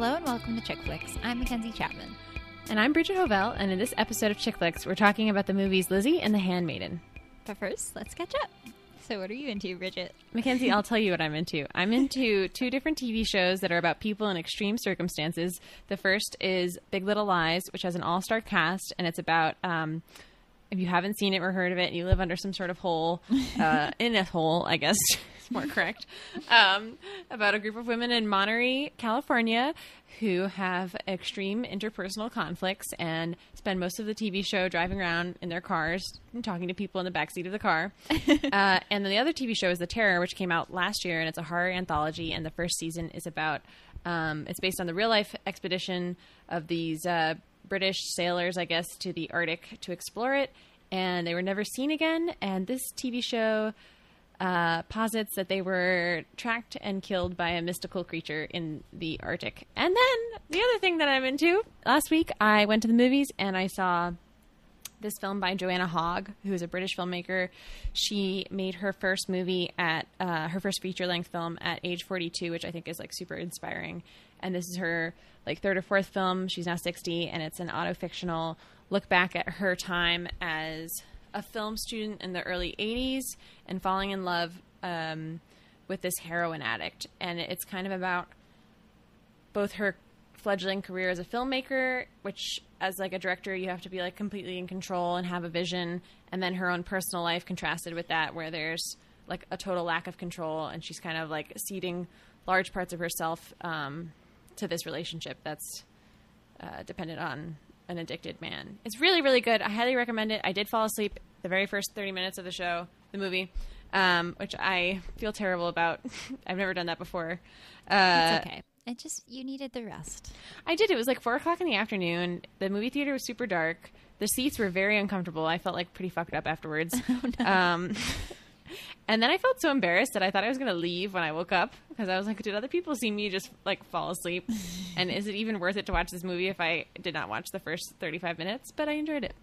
Hello and welcome to Chick Flicks. I'm Mackenzie Chapman. And I'm Bridget Hovell, and in this episode of Chick Flicks, we're talking about the movies Lizzie and the Handmaiden. But first, let's catch up. So, what are you into, Bridget? Mackenzie, I'll tell you what I'm into. I'm into two different TV shows that are about people in extreme circumstances. The first is Big Little Lies, which has an all star cast, and it's about. Um, if you haven't seen it or heard of it, you live under some sort of hole, uh, in a hole, I guess more correct, um, about a group of women in Monterey, California, who have extreme interpersonal conflicts and spend most of the TV show driving around in their cars and talking to people in the backseat of the car. uh, and then the other TV show is The Terror, which came out last year, and it's a horror anthology. And the first season is about um, it's based on the real life expedition of these uh, British sailors, I guess, to the Arctic to explore it, and they were never seen again. And this TV show uh, posits that they were tracked and killed by a mystical creature in the Arctic. And then the other thing that I'm into last week, I went to the movies and I saw this film by Joanna Hogg, who is a British filmmaker. She made her first movie at uh, her first feature length film at age 42, which I think is like super inspiring. And this is her like third or fourth film. She's now 60, and it's an auto fictional look back at her time as a film student in the early 80s and falling in love um, with this heroin addict. And it's kind of about both her fledgling career as a filmmaker, which as like a director you have to be like completely in control and have a vision, and then her own personal life contrasted with that, where there's like a total lack of control, and she's kind of like ceding large parts of herself um, to this relationship that's uh, dependent on an addicted man. It's really really good. I highly recommend it. I did fall asleep the very first thirty minutes of the show, the movie. Um, which I feel terrible about. I've never done that before. Uh, It's okay. It just, you needed the rest. I did. It was like four o'clock in the afternoon. The movie theater was super dark. The seats were very uncomfortable. I felt like pretty fucked up afterwards. um, and then I felt so embarrassed that I thought I was going to leave when I woke up because I was like, did other people see me just like fall asleep? and is it even worth it to watch this movie if I did not watch the first 35 minutes? But I enjoyed it.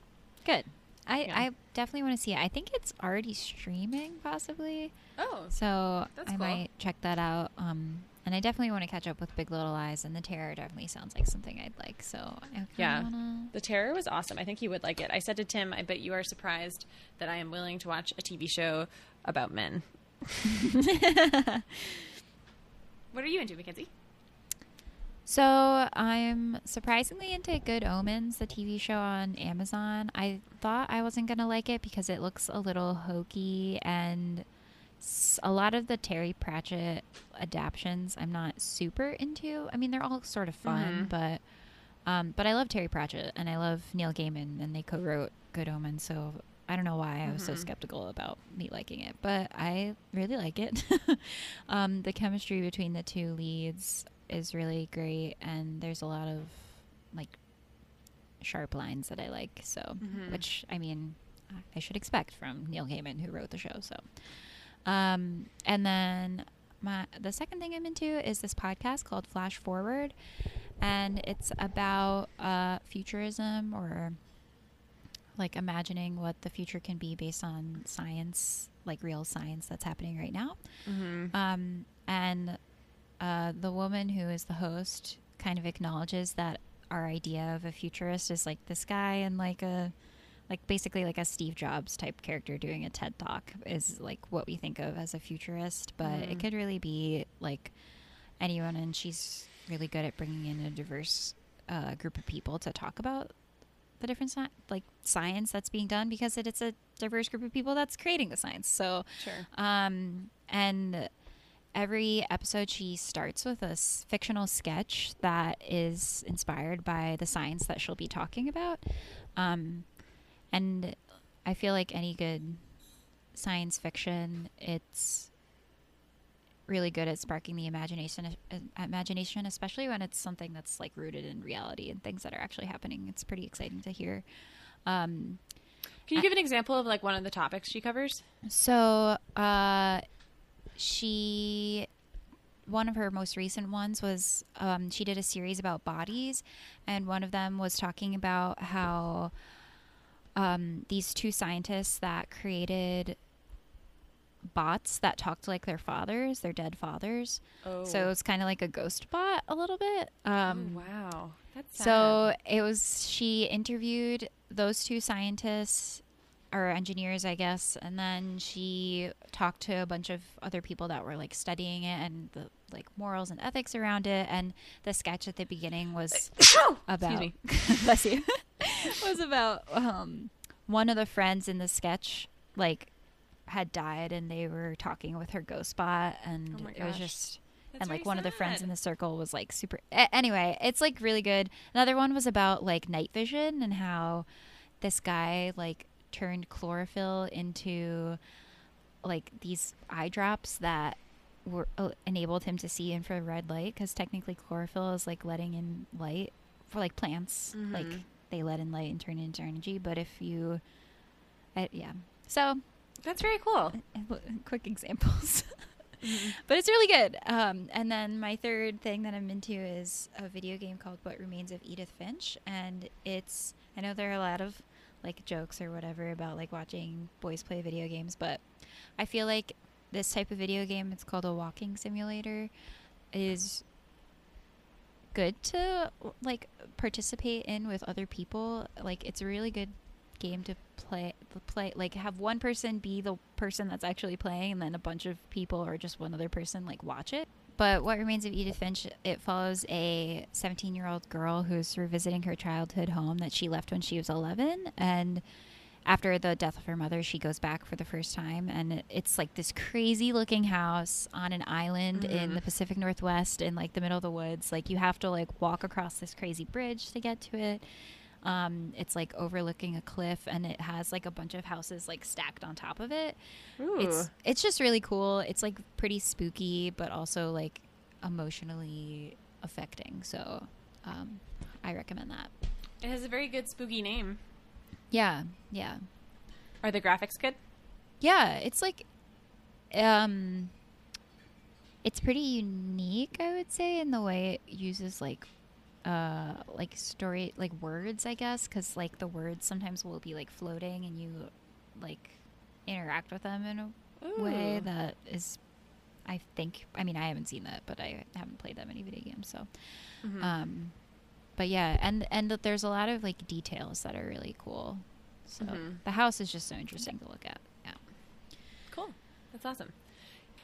Good. I, Yeah. I definitely want to see it. I think it's already streaming, possibly. Oh, So I cool. might check that out. Um, and I definitely want to catch up with Big Little Lies, and The Terror definitely sounds like something I'd like. So I Yeah. wanna... The Terror was awesome. I think you would like it. I said to Tim, I bet you are surprised that I am willing to watch a TV show about men. what are you into, Mackenzie? So I'm surprisingly into Good Omens, the TV show on Amazon. I thought I wasn't gonna like it because it looks a little hokey and a lot of the Terry Pratchett adaptions I'm not super into. I mean, they're all sort of fun, Mhm. but um, but I love Terry Pratchett and I love Neil Gaiman, and they co-wrote Good Omens. So I don't know why I was so Mhm. skeptical about me liking it, but I really like it. um, the chemistry between the two leads is really great, and there's a lot of like sharp lines that I like. So, Mhm. which I mean, I should expect from Neil Gaiman, who wrote the show. So, um, and then my the second thing I'm into is this podcast called Flash Forward, and it's about uh, futurism or like imagining what the future can be based on science, like real science that's happening right now. Mm-hmm. Um, and uh, the woman who is the host kind of acknowledges that our idea of a futurist is like this guy and like a like basically like a Steve Jobs type character doing a TED talk is like what we think of as a futurist, but it Mm. could really be like anyone. And she's really good at bringing in a diverse uh, group of people to talk about the different sci- like science that's being done because it, it's a diverse group of people that's creating the science. So Sure. um, and every episode, she starts with a s- fictional sketch that is inspired by the science that she'll be talking about. Um, and I feel like any good science fiction, it's really good at sparking the imagination uh, imagination especially when it's something that's like rooted in reality and things that are actually happening it's pretty exciting to hear um, Can you give an example of like one of the topics she covers? so, uh, she, one of her most recent ones was um, she did a series about bodies, and one of them was talking about how um, these two scientists that created bots that talked like their fathers, their dead fathers. Oh. So it's kind of like a ghost bot a little bit. Um, oh, wow. That's sad. so it was she interviewed those two scientists or engineers, I guess, and then she talked to a bunch of other people that were like studying it and the like morals and ethics around it. And the sketch at the beginning was about me. bless you was about um, one of the friends in the sketch like had died and they were talking with her ghost bot and Oh it was just That's and like one of the friends in the circle was like super a- anyway it's like really good another one was about like night vision and how this guy like turned chlorophyll into like these eye drops that were uh, enabled him to see infrared light because technically chlorophyll is like letting in light for like plants like Mhm. they let in light and turn it into energy but if you uh, yeah so That's very cool. quick examples Mm-hmm. but it's really good um, and then my third thing that i'm into is a video game called what remains of edith finch and it's i know there are a lot of like jokes or whatever about like watching boys play video games but i feel like this type of video game it's called a walking simulator is good to like participate in with other people. Like it's a really good game to play play like have one person be the person that's actually playing and then a bunch of people or just one other person like watch it but what remains of edith finch it follows a 17 year old girl who's revisiting her childhood home that she left when she was 11 and after the death of her mother she goes back for the first time and it's like this crazy looking house on an island in Mhm. the pacific northwest in like the middle of the woods like you have to like walk across this crazy bridge to get to it um, it's like overlooking a cliff and it has like a bunch of houses like stacked on top of it Ooh. it's it's just really cool it's like pretty spooky but also like emotionally affecting so um, i recommend that it has a very good spooky name. yeah yeah Are the graphics good? yeah it's like um it's pretty unique i would say in the way it uses like uh like story like words i guess because like the words sometimes will be like floating and you like interact with them in a way that is i think i mean i haven't seen that but i haven't played that many video games so Mhm. um but yeah and and that there's a lot of like details that are really cool so Mhm. the house is just so interesting to look at yeah Cool. That's awesome.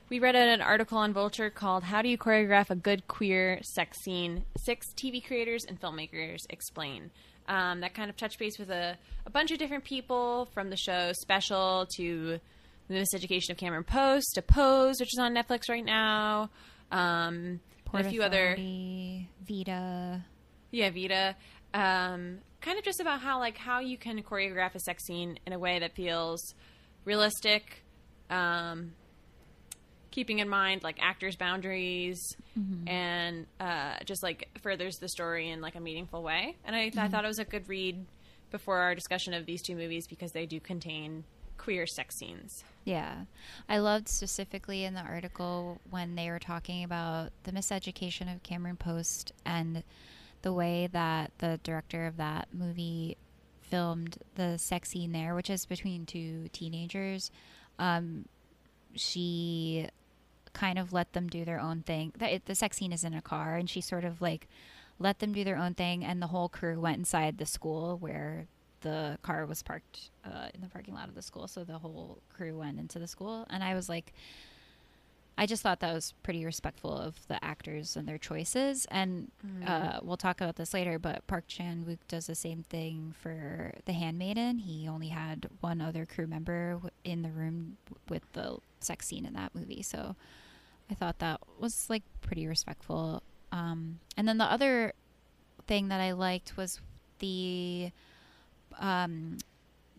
We read an article on Vulture called How Do You Choreograph a Good Queer Sex Scene? Six TV creators and filmmakers explain. Um, that kind of touched base with a, a bunch of different people from the show Special to The Miseducation of Cameron Post to Pose, which is on Netflix right now. Um, and a few other Vita. yeah, Vita. Um, kind of just about how like how you can choreograph a sex scene in a way that feels realistic, um, keeping in mind like actors' boundaries, and uh, just like furthers the story in like a meaningful way. And I, I thought it was a good read before our discussion of these two movies because they do contain queer sex scenes. Yeah. I loved specifically in the article when they were talking about the miseducation of Cameron Post and the way that the director of that movie filmed the sex scene there, which is between two teenagers. Um, she kind of let them do their own thing. The, the sex scene is in a car, and she sort of like let them do their own thing, and the whole crew went inside the school where the car was parked uh, in the parking lot of the school. So the whole crew went into the school, and I was like, I just thought that was pretty respectful of the actors and their choices. And uh, we'll talk about this later, but Park Chan Wook does the same thing for The Handmaiden. He only had one other crew member w- in the room w- with the sex scene in that movie. So I thought that was like pretty respectful. Um, and then the other thing that I liked was the um,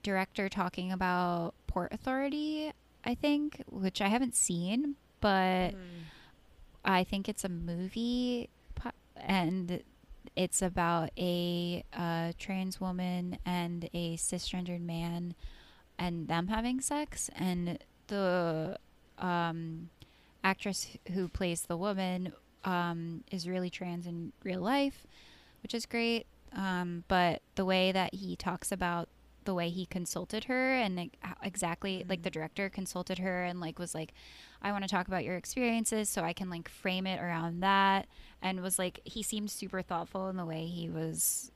director talking about Port Authority, I think, which I haven't seen, but I think it's a movie, and it's about a uh, trans woman and a cisgendered man, and them having sex. And the um, actress who plays the woman um, is really trans in real life, which is great. Um, but the way that he talks about the way he consulted her and like, exactly like the director consulted her and like was like I want to talk about your experiences so I can like frame it around that and was like he seemed super thoughtful in the way he was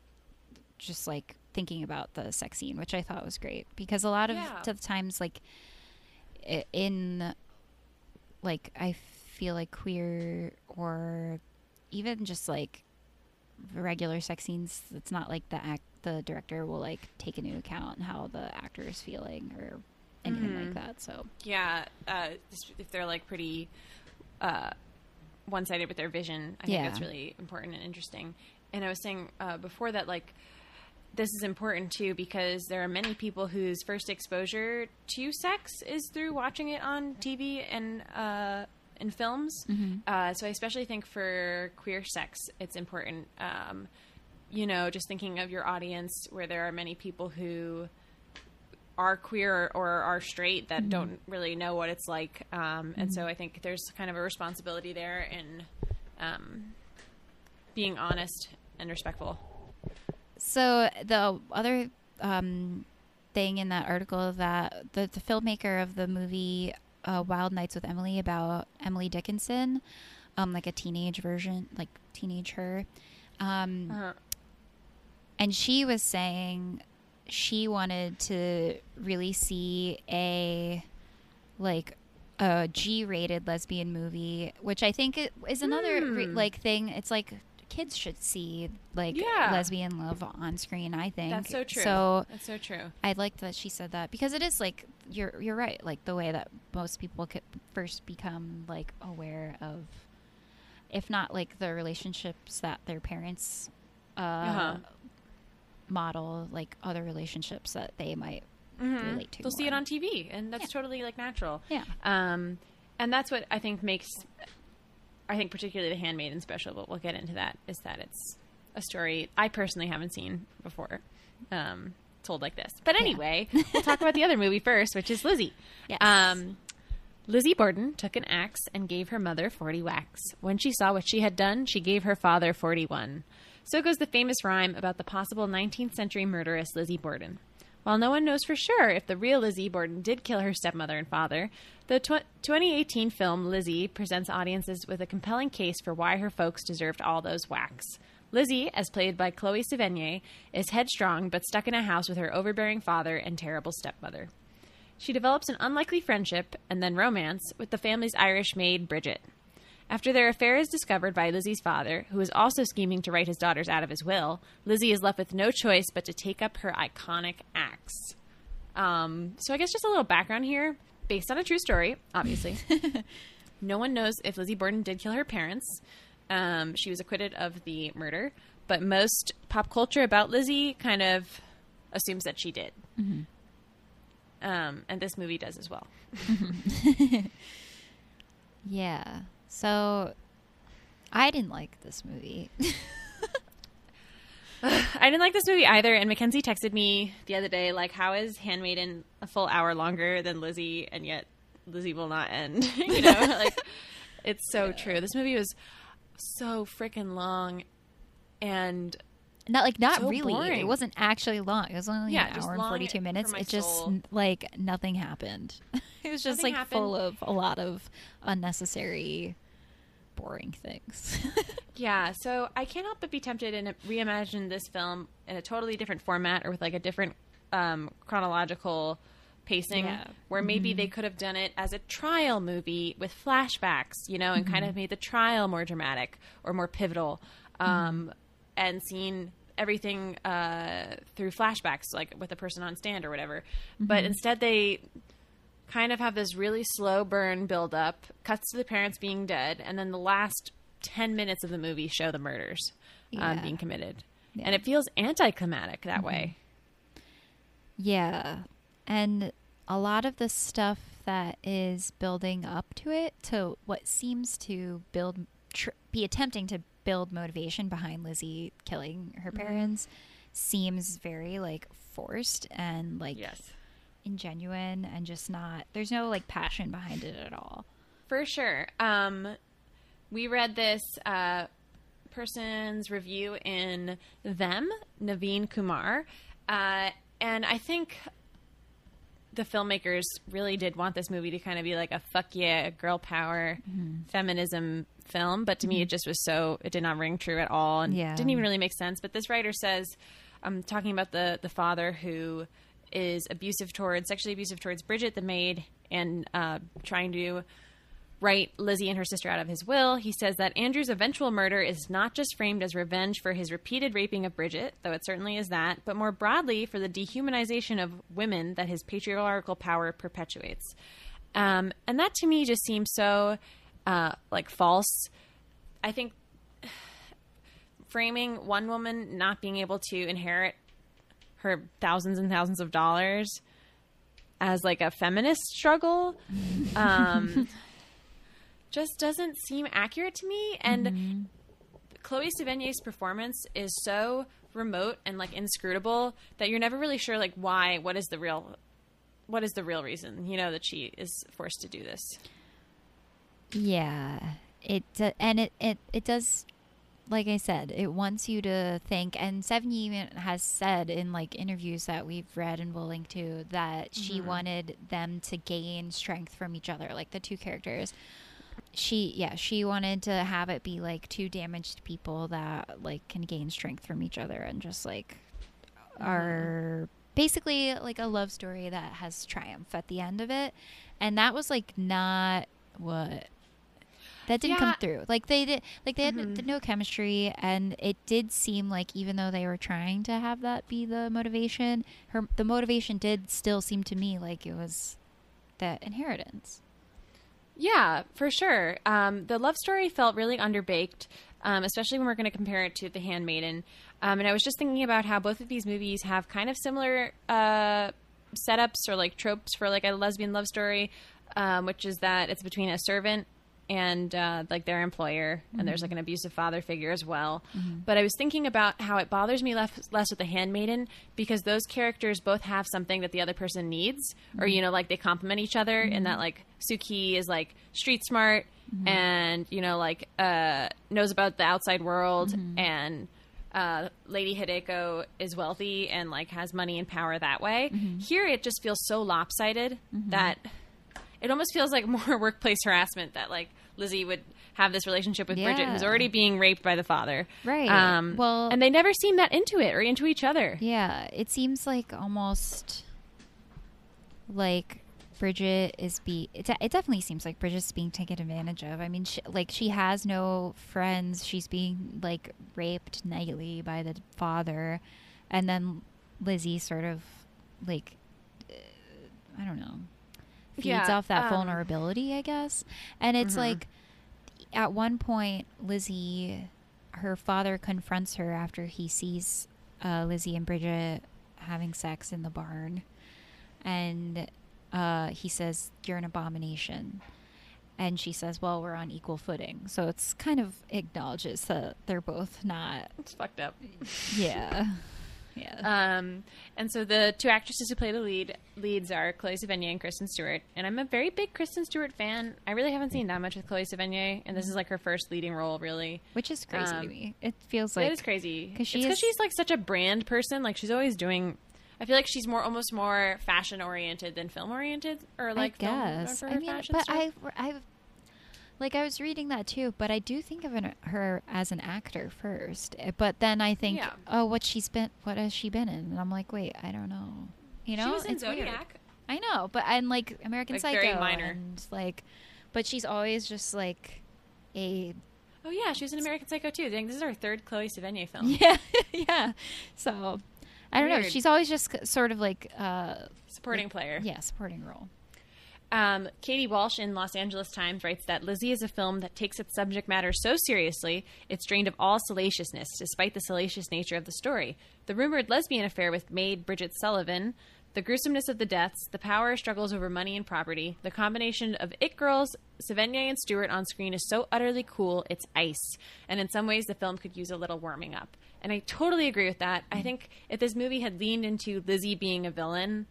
just like thinking about the sex scene which I thought was great because a lot of Yeah. times like in like I feel like queer or even just like regular sex scenes it's not like the act the director will like take into account how the actor is feeling or anything Mhm. like that so Yeah, uh, if they're like pretty uh, one-sided with their vision, I think Yeah. that's really important and interesting. And I was saying uh, before that, like, this is important too because there are many people whose first exposure to sex is through watching it on TV and uh, in films. Uh, so I especially think for queer sex, it's important. Um, you know, just thinking of your audience where there are many people who are queer or are straight that don't really know what it's like. Um, and so I think there's kind of a responsibility there in um, being honest and respectful. So the other um, thing in that article that the, the filmmaker of the movie uh, Wild Nights with Emily about Emily Dickinson, um, like a teenage version, like teenage her, um, Uh-huh. and she was saying she wanted to really see a like a G-rated lesbian movie, which I think is another re- Hmm. like thing. It's like kids should see like Yeah. lesbian love on screen. I think That's so true. So That's so true. I like that she said that because it is like you're you're right. Like the way that most people could first become like aware of, if not like the relationships that their parents uh, Uh-huh. model, like other relationships that they might Mhm. relate to. They'll see it on TV, and that's Yeah. totally like natural. Yeah. Um, and that's what I think makes, I think particularly The Handmaiden special. But we'll get into that. Is that it's a story I personally haven't seen before, um, told like this. But Yeah. anyway, we'll talk about the other movie first, which is Lizzie. Yes. Um, Lizzie Borden took an axe and gave her mother 40 whacks. When she saw what she had done, she gave her father 41. So goes the famous rhyme about the possible 19th century murderess Lizzie Borden. While no one knows for sure if the real Lizzie Borden did kill her stepmother and father, the tw- 2018 film Lizzie presents audiences with a compelling case for why her folks deserved all those whacks. Lizzie, as played by Chloe Sevigny, is headstrong but stuck in a house with her overbearing father and terrible stepmother. She develops an unlikely friendship and then romance with the family's Irish maid, Bridget. After their affair is discovered by Lizzie's father, who is also scheming to write his daughters out of his will, Lizzie is left with no choice but to take up her iconic axe. Um, so I guess just a little background here, based on a true story, obviously. no one knows if Lizzie Borden did kill her parents. Um, she was acquitted of the murder, but most pop culture about Lizzie kind of assumes that she did. Um, and this movie does as well. Yeah. So I didn't like this movie. I didn't like this movie either. And Mackenzie texted me the other day, like, how is Handmaiden a full hour longer than Lizzie, and yet Lizzie will not end? you know, like, it's so true. This movie was so freaking long, and not like not So really. boring. It wasn't actually long. It was only Yeah, an hour and forty two minutes. my It just soul. like nothing happened. it was just Nothing like full of a lot of unnecessary, boring things. Yeah, so I can't help but be tempted and reimagine this film in a totally different format or with like a different um, chronological pacing, Yeah. where maybe they could have done it as a trial movie with flashbacks, you know, and kind of made the trial more dramatic or more pivotal, um, and seen everything uh, through flashbacks, like with a person on stand or whatever. But instead, they kind of have this really slow burn build up, cuts to the parents being dead, and then the last 10 minutes of the movie show the murders um, being committed. Yeah. And it feels anticlimactic that way. yeah, and a lot of the stuff that is building up to it to what seems to build tr- be attempting to build motivation behind Lizzie killing her parents seems very like forced and like Yes. Ingenuine and just not there's no like passion behind it at all. For sure. Um, we read this uh, person's review in Them, Naveen Kumar. Uh, and I think the filmmakers really did want this movie to kind of be like a fuck yeah, girl power, Mm-hmm. feminism film. But to me, it just was so it did not ring true at all, and Yeah. didn't even really make sense. But this writer says, I'm talking about the the father who is abusive towards sexually abusive towards Bridget, the maid, and uh, trying to write Lizzie and her sister out of his will. He says that Andrew's eventual murder is not just framed as revenge for his repeated raping of Bridget, though it certainly is that, but more broadly for the dehumanization of women that his patriarchal power perpetuates. Um, and that to me just seems so uh, like false. I think framing one woman not being able to inherit her thousands and thousands of dollars as like a feminist struggle um, just doesn't seem accurate to me. And Chloe Sevigny's performance is so remote and like inscrutable that you're never really sure like why. What is the real? What is the real reason? You know that she is forced to do this. Yeah, it do- and it, it it does. Like I said, it wants you to think, and Sevigny even has said in like interviews that we've read and will link to that she mm-hmm. wanted them to gain strength from each other, like the two characters. She, yeah, she wanted to have it be like two damaged people that like can gain strength from each other and just like mm-hmm. are basically like a love story that has triumph at the end of it, and that was like not what that didn't come through. Like they did, like they had no chemistry, and it did seem like even though they were trying to have that be the motivation, her the motivation did still seem to me like it was that inheritance. Yeah, for sure. Um, the love story felt really underbaked, um, especially when we're going to compare it to The Handmaiden. Um, and I was just thinking about how both of these movies have kind of similar uh, setups or like tropes for like a lesbian love story, um, which is that it's between a servant and uh, like their employer, and there's like an abusive father figure as well. Mm-hmm. But I was thinking about how it bothers me less, less with the handmaiden because those characters both have something that the other person needs, or mm-hmm. you know, like they complement each other, and that mm-hmm. like Suki is like street smart and you know like uh, knows about the outside world and uh, Lady Hideko is wealthy and like has money and power that way. Here, it just feels so lopsided that it almost feels like more workplace harassment that like Lizzie would have this relationship with Bridget, who's already being raped by the father. Right. Um, Well- and they never seem that into it or into each other. Yeah, it seems like almost like Bridget is be. It, it definitely seems like Bridget's being taken advantage of. I mean, she, like she has no friends. She's being like raped nightly by the father, and then Lizzie sort of like uh, I don't know feeds Yeah, off that um, vulnerability, I guess. And it's Mhm. like at one point, Lizzie, her father confronts her after he sees uh, Lizzie and Bridget having sex in the barn, and uh, he says, "You're an abomination." And she says, "Well, we're on equal footing." So it's kind of acknowledges that they're both not. It's fucked up. Yeah, yeah. Um, and so the two actresses who play the lead leads are Chloe Sevigny and Kristen Stewart. And I'm a very big Kristen Stewart fan. I really haven't seen that much with Chloe Sevigny, and this is like her first leading role, really. Which is crazy to um, me. It feels like it is crazy 'cause she because is- she's like such a brand person. Like she's always doing. I feel like she's more almost more fashion oriented than film oriented, or like I film guess. I mean, but. I, I, like I was reading that too, but I do think of an, her as an actor first. Eh, But then I think, Yeah. oh, what she's been, what has she been in? And I'm like, wait, I don't know. You know, she was in It's weird. Zodiac. I know, but and like American Like, Psycho, very minor. and like, but she's always just like a Oh yeah, she was in American Psycho too. I think this is her third Chloe Sevigny film. yeah, yeah. So I don't know. She's always just sort of like, uh, Supporting player. yeah, supporting role. Um, Katie Walsh in Los Angeles Times writes that Lizzie is a film that takes its subject matter so seriously, it's drained of all salaciousness, despite the salacious nature of the story. The rumored lesbian affair with maid Bridget Sullivan, the gruesomeness of the deaths, the power struggles over money and property, the combination of it girls, Sevigny and Stewart on screen is so utterly cool, it's ice. And in some ways, the film could use a little warming up. And I totally agree with that. I think if this movie had leaned into Lizzie being a villain,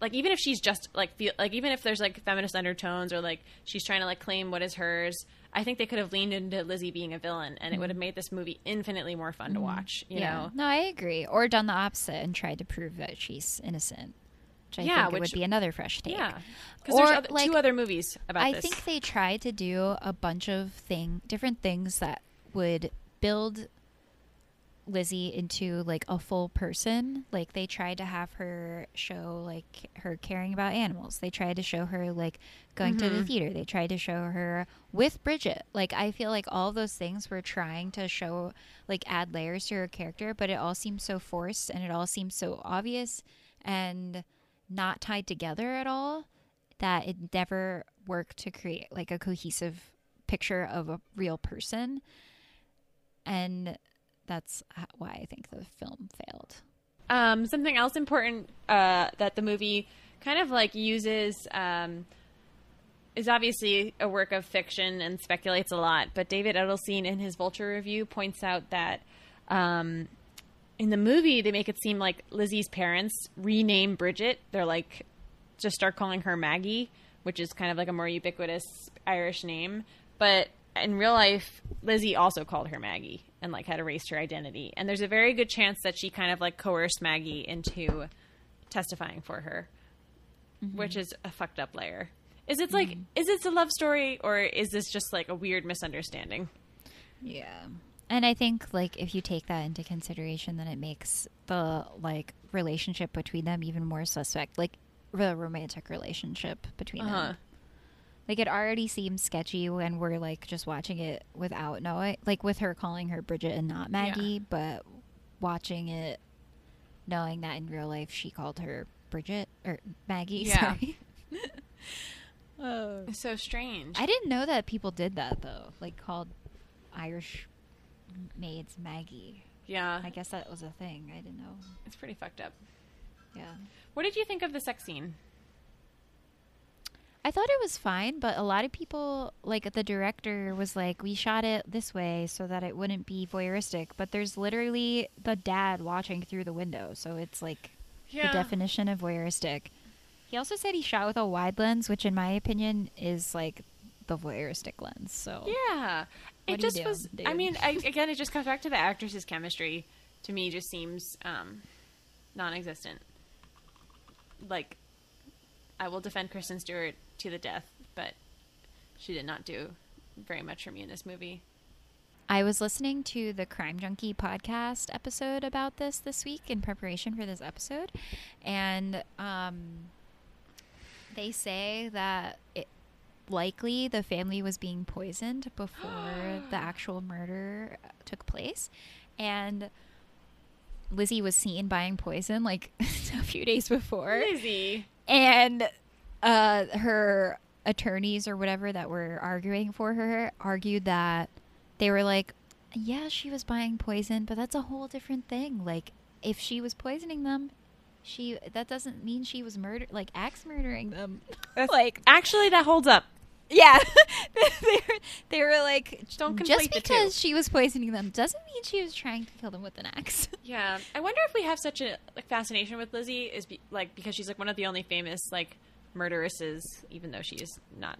like even if she's just like feel like even if there's like feminist undertones or like she's trying to like claim what is hers I think they could have leaned into Lizzie being a villain, and it would have made this movie infinitely more fun to mm-hmm. watch. You know, No, I agree. Or done the opposite and tried to prove that she's innocent. Which I Yeah, think it which- would be another fresh take. yeah, because there's Or, other, like, two other movies about I this. think they tried to do a bunch of thing different things that would build Lizzie into like a full person. Like they tried to have her show like her caring about animals. They tried to show her like going to the mm-hmm. theater. They tried to show her with Bridget. Like I feel like all those things were trying to show like add layers to her character, but it all seems so forced and it all seems so obvious and not tied together at all that it never worked to create like a cohesive picture of a real person and that's why i think the film failed Um, something else important uh, that the movie kind of like uses um, is obviously a work of fiction and speculates a lot. But David Edelstein, in his Vulture review, points out that um, in the movie they make it seem like Lizzie's parents rename Bridget. They're like just start calling her Maggie, which is kind of like a more ubiquitous Irish name. But in real life, Lizzie also called her Maggie and like had erased her identity. And there's a very good chance that she kind of like coerced Maggie into testifying for her, which is a fucked up layer. Is it like is this a love story or is this just like a weird misunderstanding? yeah and i think like if you take that into consideration then it makes the like relationship between them even more suspect like the romantic relationship between Uh-huh. them like it already seems sketchy when we're like just watching it without knowing like with her calling her bridget and not maggie but watching it knowing that in real life she called her bridget or maggie Yeah. sorry oh. It's so strange. i didn't know that people did that though like called irish maids maggie yeah, i guess that was a thing i didn't know it's pretty fucked up. yeah What did you think of the sex scene? I thought it was fine, but a lot of people, like the director, was like, "We shot it this way so that it wouldn't be voyeuristic." But there's literally the dad watching through the window, so it's like the definition of voyeuristic. He also said he shot with a wide lens, which, in my opinion, is like the voyeuristic lens. So Yeah, it just doing, was. I mean, I, again, it just comes back to the actresses' chemistry. To me, just seems um, non-existent. Like, I will defend Kristen Stewart to the death, but she did not do very much for me in this movie. I was listening to the Crime Junkie podcast episode about this this week in preparation for this episode, and um, they say that it likely the family was being poisoned before the actual murder took place, and Lizzie was seen buying poison like a few days before Lizzie. and uh, her attorneys or whatever that were arguing for her argued that they were like, yeah, she was buying poison, but that's a whole different thing. Like, if she was poisoning them, she that doesn't mean she was murder like axe murdering them. like, Actually, that holds up. yeah, they, were, they were like, Don't conflate just the two." because she was poisoning them doesn't mean she was trying to kill them with an axe. Yeah, I wonder if we have such a like, fascination with Lizzie is be, like because she's like one of the only famous like murderesses, even though she is not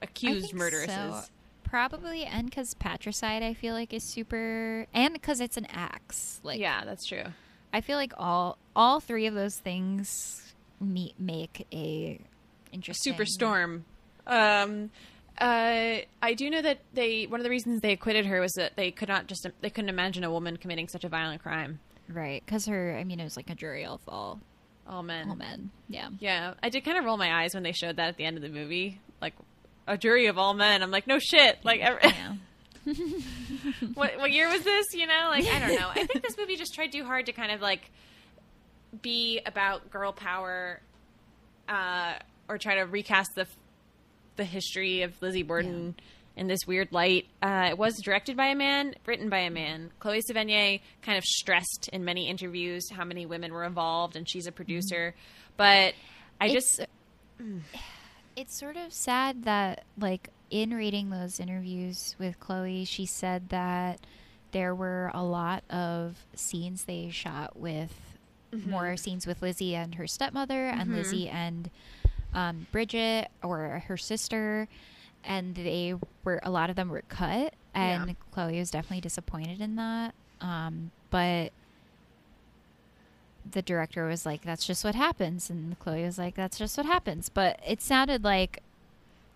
accused murderesses. so. Probably, and because patricide, I feel like is super, and because it's an axe. Like, yeah, that's true. I feel like all all three of those things meet, make a interesting Superstorm. Um, uh, I do know that they one of the reasons they acquitted her was that they could not just they couldn't imagine a woman committing such a violent crime. right? Because her, I mean, it was like a jury all All men. all men. Yeah, Yeah, I did kind of roll my eyes when they showed that at the end of the movie, like a jury of all men. I'm like, no shit. Like, ever- yeah. what what year was this? You know, like I don't know. I think this movie just tried too hard to kind of like be about girl power, uh, or try to recast the the history of Lizzie Borden in this weird light. Uh, it was directed by a man, written by a man. Chloe Sevigny kind of stressed in many interviews how many women were involved, and she's a producer. But I It's- just it's sort of sad that like in reading those interviews with Chloe, she said that there were a lot of scenes they shot with more scenes with Lizzie and her stepmother and Lizzie and um, Bridget or her sister and they were a lot of them were cut, and Yeah. Chloe was definitely disappointed in that. Um, but the director was like, "That's just what happens," and Chloe was like, "That's just what happens." But it sounded like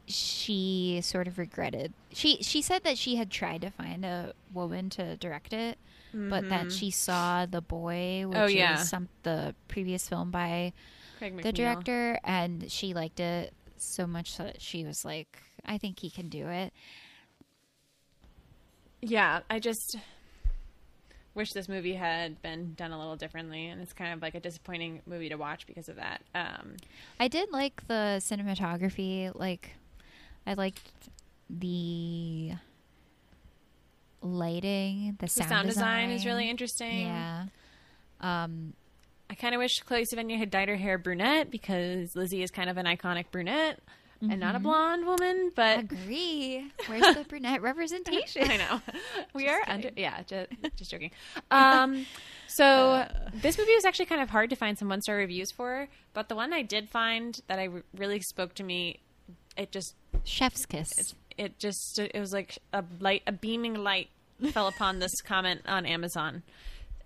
she sort of regretted. She she said that she had tried to find a woman to direct it, but that Mhm. she saw the boy, which Oh, yeah. is some the previous film by Craig the director, and she liked it so much that she was like, "I think he can do it." Yeah, I just wish this movie had been done a little differently, and it's kind of like a disappointing movie to watch because of that. Um, I did like the cinematography. Like, I liked the lighting, the the sound, sound design is really interesting. Yeah. Um, I kind of wish Chloe Sevigny had dyed her hair brunette because Lizzie is kind of an iconic brunette and not a Mhm. blonde woman. But agree. Where's the brunette representation? I know we Just are kidding. under. Yeah, just, just joking. Um, so this movie was actually kind of hard to find some one star reviews for, but the one I did find that I really spoke to me, it just Chef's kiss. it just it was like a light a beaming light fell upon this comment on Amazon.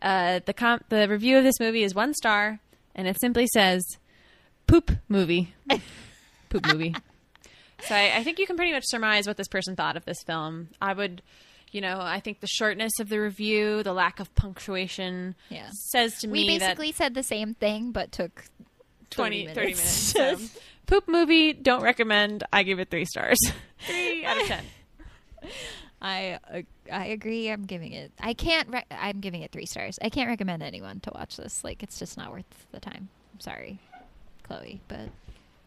Uh, the com- the review of this movie is one star, and it simply says, "Poop movie." Poop movie. So I, I think you can pretty much surmise what this person thought of this film. I would, you know, I think the shortness of the review, the lack of punctuation, Yeah. says to We me that We basically said the same thing, but took 20, 30 30 minutes. minutes. So, poop movie, don't recommend. I give it three stars. three out of ten. I uh, I agree. I'm giving it. I can't. Re- I'm giving it three stars. I can't recommend anyone to watch this. Like, it's just not worth the time. I'm sorry, Chloe, but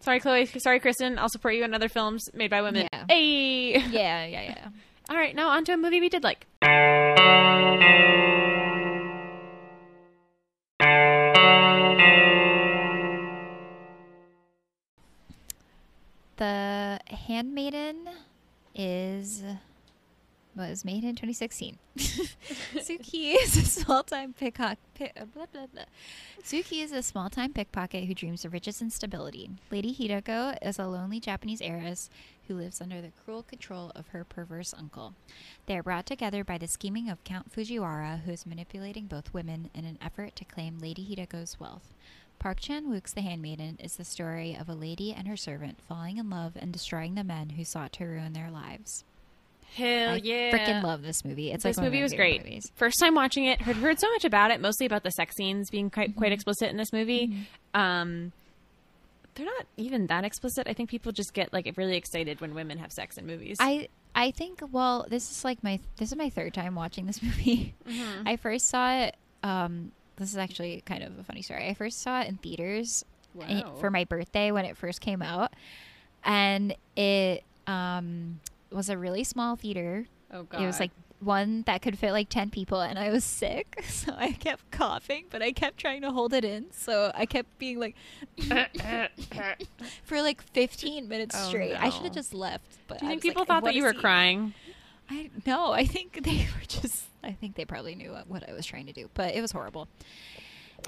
Sorry, Chloe. Sorry, Kristen. I'll support you in other films made by women. Yeah. Hey. yeah, yeah, yeah. All right, now on to a movie we did like. The Handmaiden is was made in 2016. Suki is a small-time pickpocket. Pick, uh, blah, blah, blah. Suki is a small-time pickpocket who dreams of riches and stability. Lady Hideko is a lonely Japanese heiress who lives under the cruel control of her perverse uncle. They are brought together by the scheming of Count Fujiwara, who is manipulating both women in an effort to claim Lady Hideko's wealth. Park Chan Wook's The Handmaiden is the story of a lady and her servant falling in love and destroying the men who sought to ruin their lives. Hell I yeah! freaking love this movie. It's this like one of movie my was great. movies. First time watching it, heard heard so much about it, mostly about the sex scenes being quite quite Mhm. explicit in this movie. Mhm. Um, they're not even that explicit. I think people just get like really excited when women have sex in movies. I I think well, this is like my this is my third time watching this movie. Mhm. I first saw it. Um, this is actually kind of a funny story. I first saw it in theaters i- Wow. for my birthday when it first came out, and it um was a really small theater. oh god, It was like one that could fit like 10 people and I was sick. So I kept coughing but I kept trying to hold it in. So I kept being like for like 15 minutes Oh, straight. I should have just left but Do you I think was like, people thought that you were crying? I no I think they were just I think they probably knew what, what I was trying to do but it was horrible.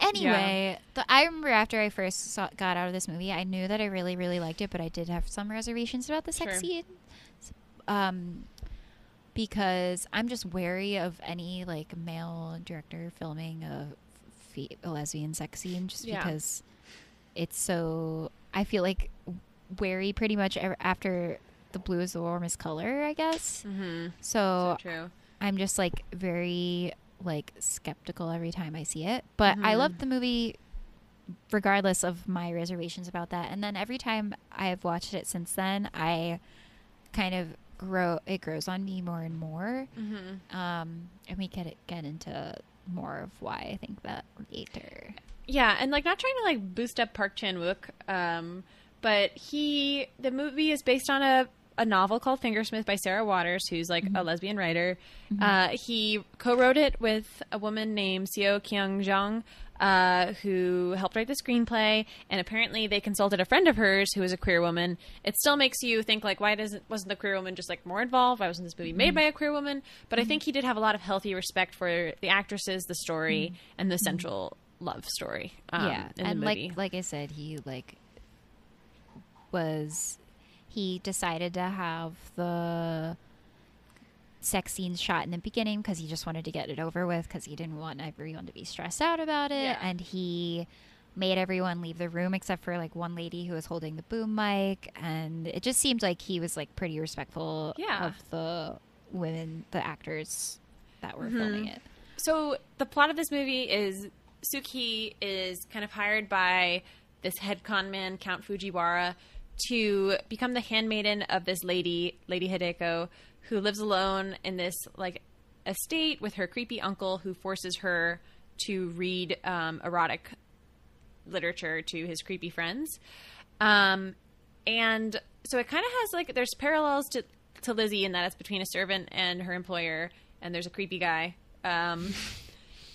Anyway the, I remember after I first saw, got out of this movie I knew that I really really liked it but I did have some reservations about the sex Sure. scene um because I'm just wary of any like male director filming a, fe- a lesbian sex scene just Yeah. because it's so I feel like wary pretty much after the blue is the warmest color I guess Mm-hmm. so so true. I'm just like very like skeptical every time I see it. But I Mhm. loved the movie regardless of my reservations about that. And then every time I have watched it since then, I kind of grow it grows on me more and more. Mm-hmm. Um and we get get into more of why I think that later. Yeah, and like not trying to like boost up Park Chan Wook, um, but he the movie is based on a a novel called Fingersmith by Sarah Waters, who's like a lesbian writer. Uh, he co-wrote it with a woman named Seo Kyung Jung. Uh, who helped write the screenplay, and apparently they consulted a friend of hers who is a queer woman. It still makes you think like, why doesn't wasn't the queer woman just like more involved? Why wasn't this movie made by a queer woman? But I think he did have a lot of healthy respect for the actresses, the story, and the central love story. Um, yeah. And like like I said, he like was he decided to have the sex scenes shot in the beginning because he just wanted to get it over with because he didn't want everyone to be stressed out about it. Yeah. And he made everyone leave the room except for like one lady who was holding the boom mic. And it just seemed like he was like pretty respectful Yeah. of the women, the actors that were Mhm. filming it. So the plot of this movie is Suki is kind of hired by this head con man, Count Fujiwara, to become the handmaiden of this lady, Lady Hideko, who lives alone in this like estate with her creepy uncle who forces her to read um, erotic literature to his creepy friends. Um, and so it kind of has like there's parallels to to Lizzie in that it's between a servant and her employer, and there's a creepy guy. Um,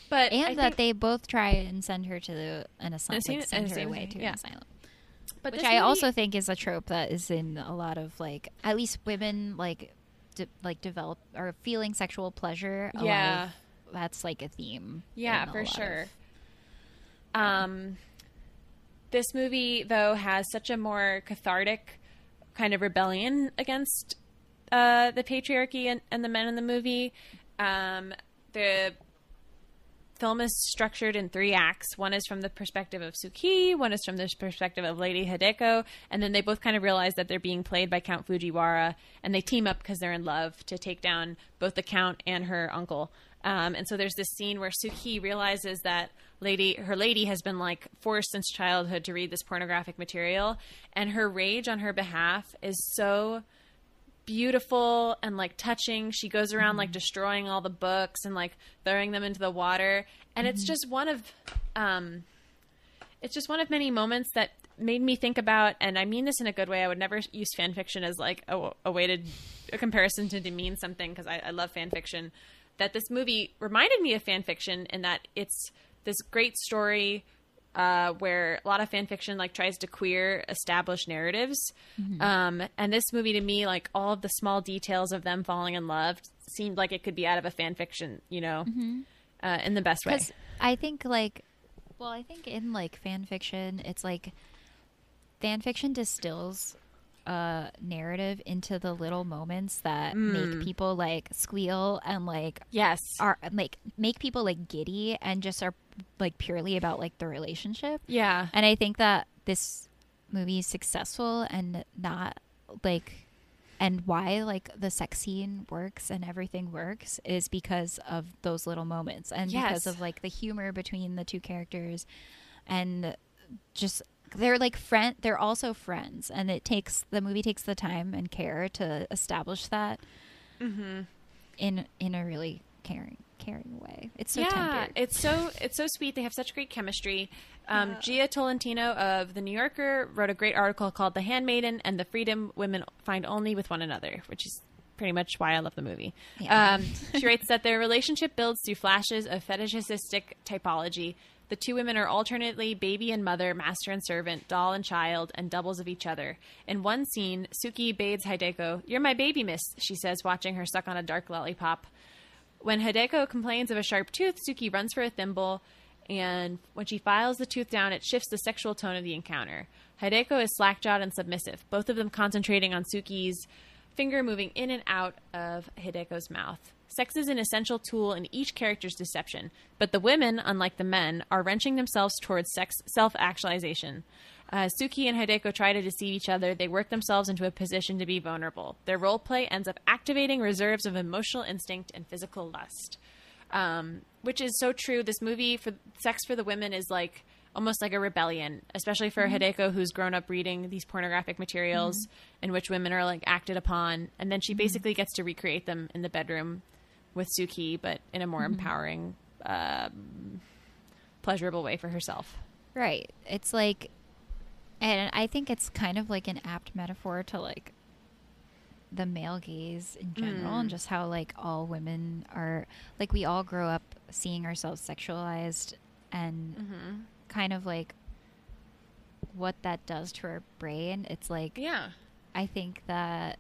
but And I that they both try and send her to the, an asylum, like send her away to yeah. an asylum. but which I movie- also think is a trope that is in a lot of like at least women like de- like develop or feeling sexual pleasure. Yeah. of- that's like a theme. Yeah, a for sure. of- Um, this movie though has such a more cathartic kind of rebellion against uh, the patriarchy and, and the men in the movie. Um, the film is structured in three acts. One is from the perspective of Suki, one is from the perspective of Lady Hideko, and then they both kind of realize that they're being played by Count Fujiwara, and they team up because they're in love to take down both the Count and her uncle. Um, and so there's this scene where Suki realizes that lady, her lady, has been like forced since childhood to read this pornographic material, and her rage on her behalf is so beautiful and like touching. She goes around like destroying all the books and like throwing them into the water. And it's just one of um it's just one of many moments that made me think about and I mean this in a good way. I would never use fan fiction as like a, a way to a comparison to demean something because I, I love fan fiction. That this movie reminded me of fan fiction in that it's this great story uh, where a lot of fan fiction like tries to queer established narratives. Um, and this movie to me, like all of the small details of them falling in love, seemed like it could be out of a fan fiction, you know, uh, in the best way. I think like, well, I think in like fan fiction, it's like fan fiction distills a narrative into the little moments that make people like squeal and like Yes. are like make people like giddy and just are like purely about like the relationship. Yeah. And I think that this movie is successful and not like and why like the sex scene works and everything works is because of those little moments and because of like the humor between the two characters and just they're like friend they're also friends and it takes the movie takes the time and care to establish that Mm-hmm. in in a really caring caring way. It's so yeah, tender. it's so it's so sweet. They have such great chemistry. Um, Jia Tolentino of the New Yorker wrote a great article called "The Handmaiden and the Freedom Women Find Only with One Another," which is pretty much why I love the movie. Yeah. Um, she writes that their relationship builds through flashes of fetishistic typology. The two women are alternately baby and mother, master and servant, doll and child, and doubles of each other. In one scene, Suki bathes Hideko. You're my baby, miss, she says, watching her suck on a dark lollipop. When Hideko complains of a sharp tooth, Suki runs for a thimble, and when she files the tooth down, it shifts the sexual tone of the encounter. Hideko is slack-jawed and submissive, both of them concentrating on Suki's finger moving in and out of Hideko's mouth. Sex is an essential tool in each character's deception, but the women, unlike the men, are wrenching themselves towards sex self-actualization. As Suki and Hideko try to deceive each other, they work themselves into a position to be vulnerable. Their role play ends up activating reserves of emotional instinct and physical lust, um, which is so true. This movie for sex for the women is like almost like a rebellion, especially for mm-hmm. Hideko, who's grown up reading these pornographic materials mm-hmm. in which women are like acted upon, and then she mm-hmm. basically gets to recreate them in the bedroom with Suki, but in a more empowering, um, pleasurable way for herself. Right. It's like, and I think it's kind of like an apt metaphor to like the male gaze in general and just how like all women are like we all grow up seeing ourselves sexualized and kind of like what that does to our brain. It's like Yeah. I think that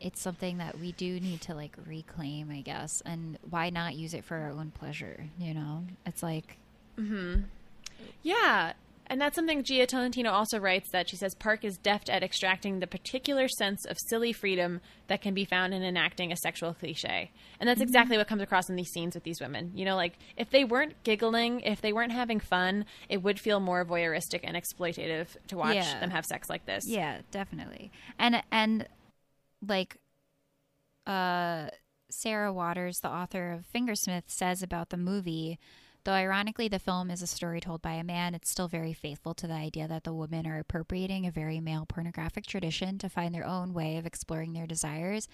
it's something that we do need to like reclaim, I guess. And why not use it for our own pleasure, you know? It's like Mhm. Yeah. And that's something Jia Tolentino also writes that she says Park is deft at extracting the particular sense of silly freedom that can be found in enacting a sexual cliche. And that's exactly what comes across in these scenes with these women. You know, like if they weren't giggling, if they weren't having fun, it would feel more voyeuristic and exploitative to watch Yeah. them have sex like this. Yeah, definitely. And and like uh Sarah Waters, the author of Fingersmith, says about the movie, though ironically the film is a story told by a man, it's still very faithful to the idea that the women are appropriating a very male pornographic tradition to find their own way of exploring their desires.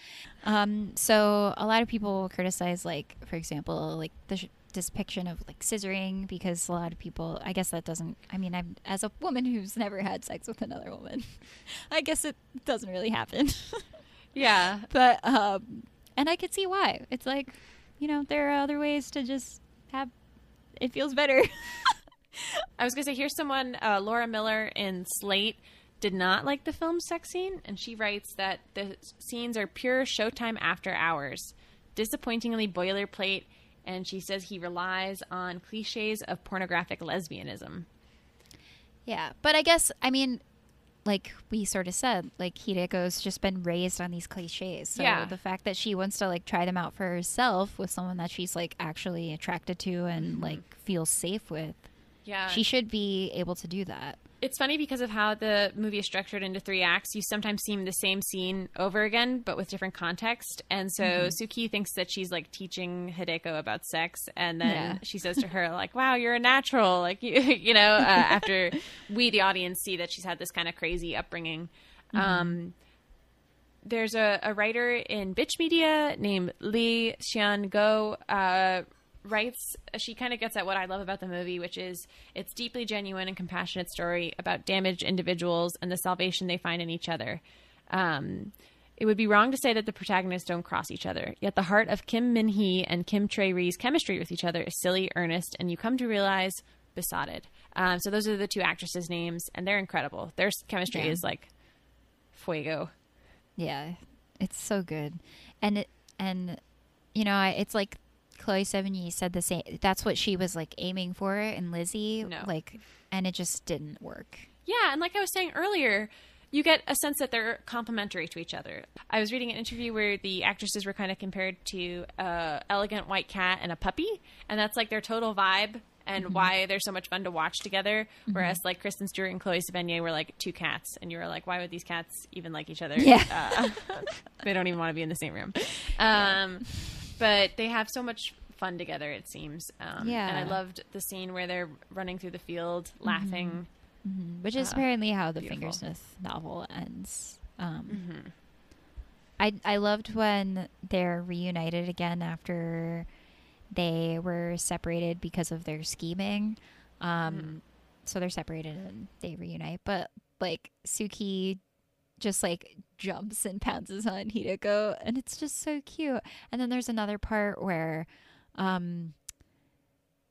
Um, so a lot of people will criticize, like for example, like the sh- depiction of like scissoring because a lot of people i guess that doesn't i mean i'm as a woman who's never had sex with another woman i guess it doesn't really happen Yeah. but um and i could see why it's like you know there are other ways to just have it feels better I was going to say, here's someone, uh, Laura Miller in Slate, did not like the film's sex scene, and she writes that the scenes are pure Showtime after hours, disappointingly boilerplate, and she says he relies on cliches of pornographic lesbianism. yeah but i guess i mean like we sort of said like hideko's just been raised on these cliches so Yeah. the fact that she wants to like try them out for herself with someone that she's like actually attracted to and mm-hmm. like feels safe with Yeah. she should be able to do that it's funny because of how the movie is structured into three acts. You sometimes see the same scene over again, but with different context. And so Suki thinks that she's like teaching Hideko about sex, and then Yeah. she says to her like, "Wow, you're a natural!" Like you, you know, uh, after we, the audience, see that she's had this kind of crazy upbringing. Um, there's a, a writer in Bitch Media named Lee Xian Go. Uh, writes she kind of gets at what I love about the movie, which is its deeply genuine and compassionate story about damaged individuals and the salvation they find in each other. Um, it would be wrong to say that the protagonists don't cross each other. Yet the heart of Kim Min Hee and Kim Tae Ri's chemistry with each other is silly, earnest, and you come to realize besotted. Um, so those are the two actresses' names, and they're incredible. Their chemistry Yeah. is like fuego. Yeah, it's so good, and it and you know I, it's like Chloe Sevigny said the same. That's what she was like aiming for in Lizzie, No. like, and it just didn't work. Yeah, and like I was saying earlier, you get a sense that they're complementary to each other. I was reading an interview where the actresses were kind of compared to a elegant white cat and a puppy, and that's like their total vibe and why they're so much fun to watch together. Whereas like Kristen Stewart and Chloe Sevigny were like two cats, and you were like, why would these cats even like each other? Yeah. uh, they don't even want to be in the same room. Um, but they have so much fun together. It seems. Um, Yeah. and I loved the scene where they're running through the field, laughing. Which is Ah, apparently how the beautiful. Fingersmith novel ends. Um, Mm-hmm. I I loved when they're reunited again after they were separated because of their scheming. Um, Mm. So they're separated and they reunite. But like Suki just like jumps and pounces on Hideko, and it's just so cute. And then there's another part where um,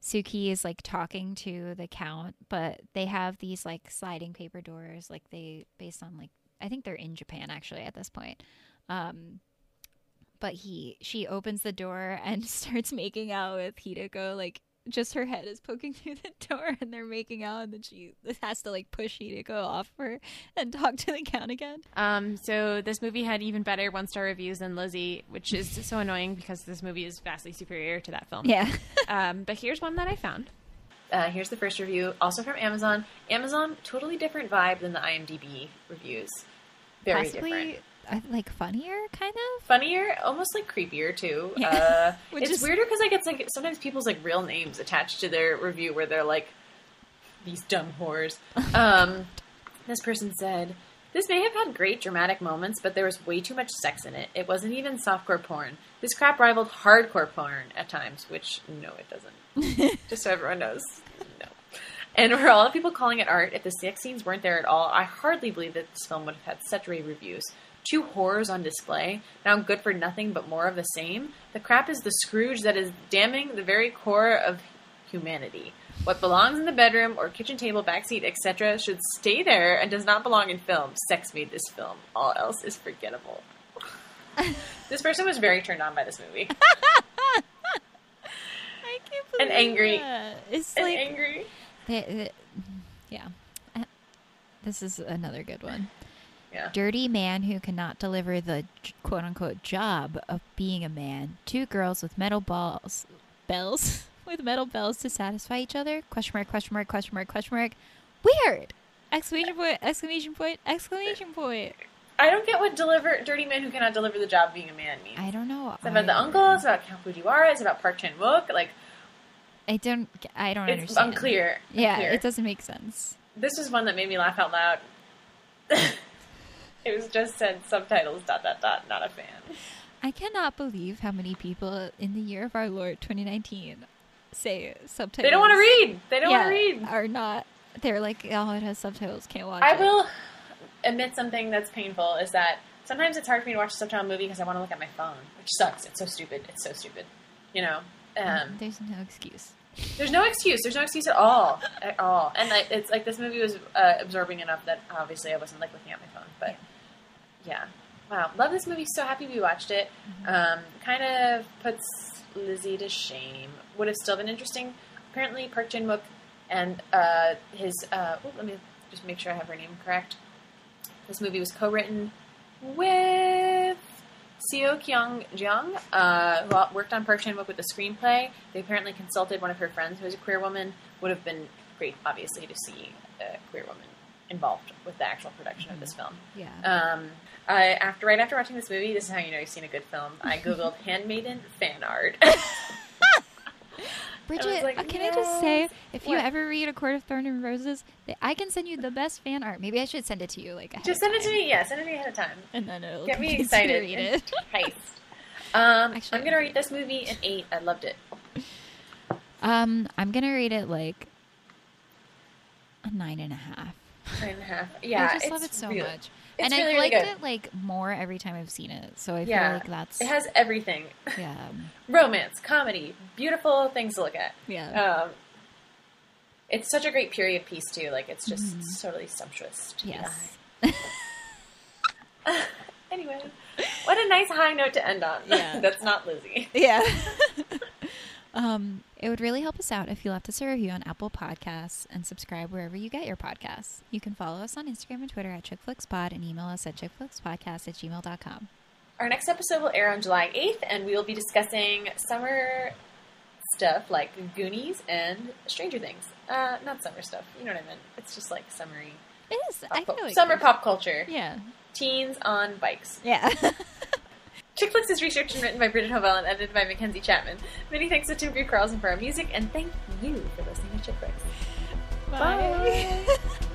Suki is like talking to the count, but they have these like sliding paper doors, like they based on like I think they're in Japan actually at this point. Um, but he she opens the door and starts making out with Hideko, like just her head is poking through the door and they're making out, and then she has to like push he to go off her and talk to the count again. Um, so this movie had even better one star reviews than Lizzie, which is so annoying because this movie is vastly superior to that film. Yeah. Um, but here's one that I found. Uh, here's the first review, also from Amazon. Amazon, totally different vibe than the IMDb reviews. Very Possibly different. Like funnier, kind of. Funnier, almost like creepier too. Yeah. Uh, Which it's is- weirder because like it's like sometimes people's like real names attached to their review where they're like these dumb whores. Um, this person said. This may have had great dramatic moments, but there was way too much sex in it. It wasn't even softcore porn. This crap rivaled hardcore porn at times, which no, it doesn't. Just so everyone knows, no. And for all the people calling it art, if the sex scenes weren't there at all, I hardly believe that this film would have had such rave reviews. Two horrors on display, now good for nothing but more of the same. The crap is the Scrooge that is damning the very core of humanity. What belongs in the bedroom or kitchen table, backseat, etc., should stay there and does not belong in film. Sex made this film. All else is forgettable. this person was very turned on by this movie. I can't And angry. that. It's and like angry. they- they- Yeah. This is another good one. Yeah. Dirty man who cannot deliver the quote unquote job of being a man. Two girls with metal balls, bells, with metal bells to satisfy each other. Question mark, question mark, question mark, question mark. Weird! Exclamation point, exclamation point, exclamation point. I don't get what deliver dirty man who cannot deliver the job of being a man means. I don't know. It's about the uncle. It's about Count Fujiwara. It's about Park Chan Wook. Like I don't. I don't it's understand. unclear. Yeah, Unclear. it doesn't make sense. This is one that made me laugh out loud. it was just said subtitles dot dot dot. Not a fan. I cannot believe how many people in the year of our Lord 2019 say subtitles. They don't want to read. They don't yeah, want to read. Are not. They're like, oh, it has subtitles. Can't watch I it. will admit something that's painful is that sometimes it's hard for me to watch a subtitle movie because I want to look at my phone, which sucks. It's so stupid. It's so stupid. You know. Um, There's no excuse. There's no excuse. There's no excuse at all, at all. And like, it's like this movie was uh, absorbing enough that obviously I wasn't like looking at my phone. But yeah, wow, love this movie. So happy we watched it. Um, kind of puts Lizzie to shame. Would have still been interesting. Apparently, Park Jin Wook and uh, his. Uh, ooh, let me just make sure I have her name correct. This movie was co-written with Seo Kyung Jung, uh, who worked on Park Chan Wook with the screenplay. They apparently consulted one of her friends who is a queer woman. Would have been great, obviously, to see a queer woman involved with the actual production of this film. Yeah. Um, I, after right after watching this movie, this is how you know you've seen a good film. I googled "handmaiden fan art." Bridget, like, uh, can I just say, if you What? ever read A Court of Thorn and Roses, I can send you the best fan art. Maybe I should send it to you, like ahead Just send it to me. Yeah, send it to me ahead of time. and then it'll Get me excited. Read it. Um, Actually, I'm gonna rate this movie an eight. I loved it. Um, I'm gonna rate it like a nine and a half. And a half. Yeah, I just love it so really- much, It's and really, I've really liked good. it like more every time I've seen it. So I Yeah, feel like that's It has everything: yeah, romance, comedy, beautiful things to look at. yeah, Um, it's such a great period piece too. Like it's just Mhm. totally sumptuous. To yes. anyway, what a nice high note to end on. Yeah. That's not Lizzie. Yeah. um, it would really help us out if you left us a review on Apple Podcasts and subscribe wherever you get your podcasts. You can follow us on Instagram and Twitter at ChickFlixPod and email us at chickflixpodcast at gmail.com. Our next episode will air on July 8th, and we will be discussing summer stuff like Goonies and Stranger Things. Uh, not summer stuff. You know what I meant. It's just like summery It is. pop, I feel like summer pop culture. Yeah. Teens on bikes. Yeah. Chick Flicks is researched and written by Bridget Hovell and edited by Mackenzie Chapman. Many thanks to Tim Carlson for our music, and thank you for listening to Chick Flicks. Bye.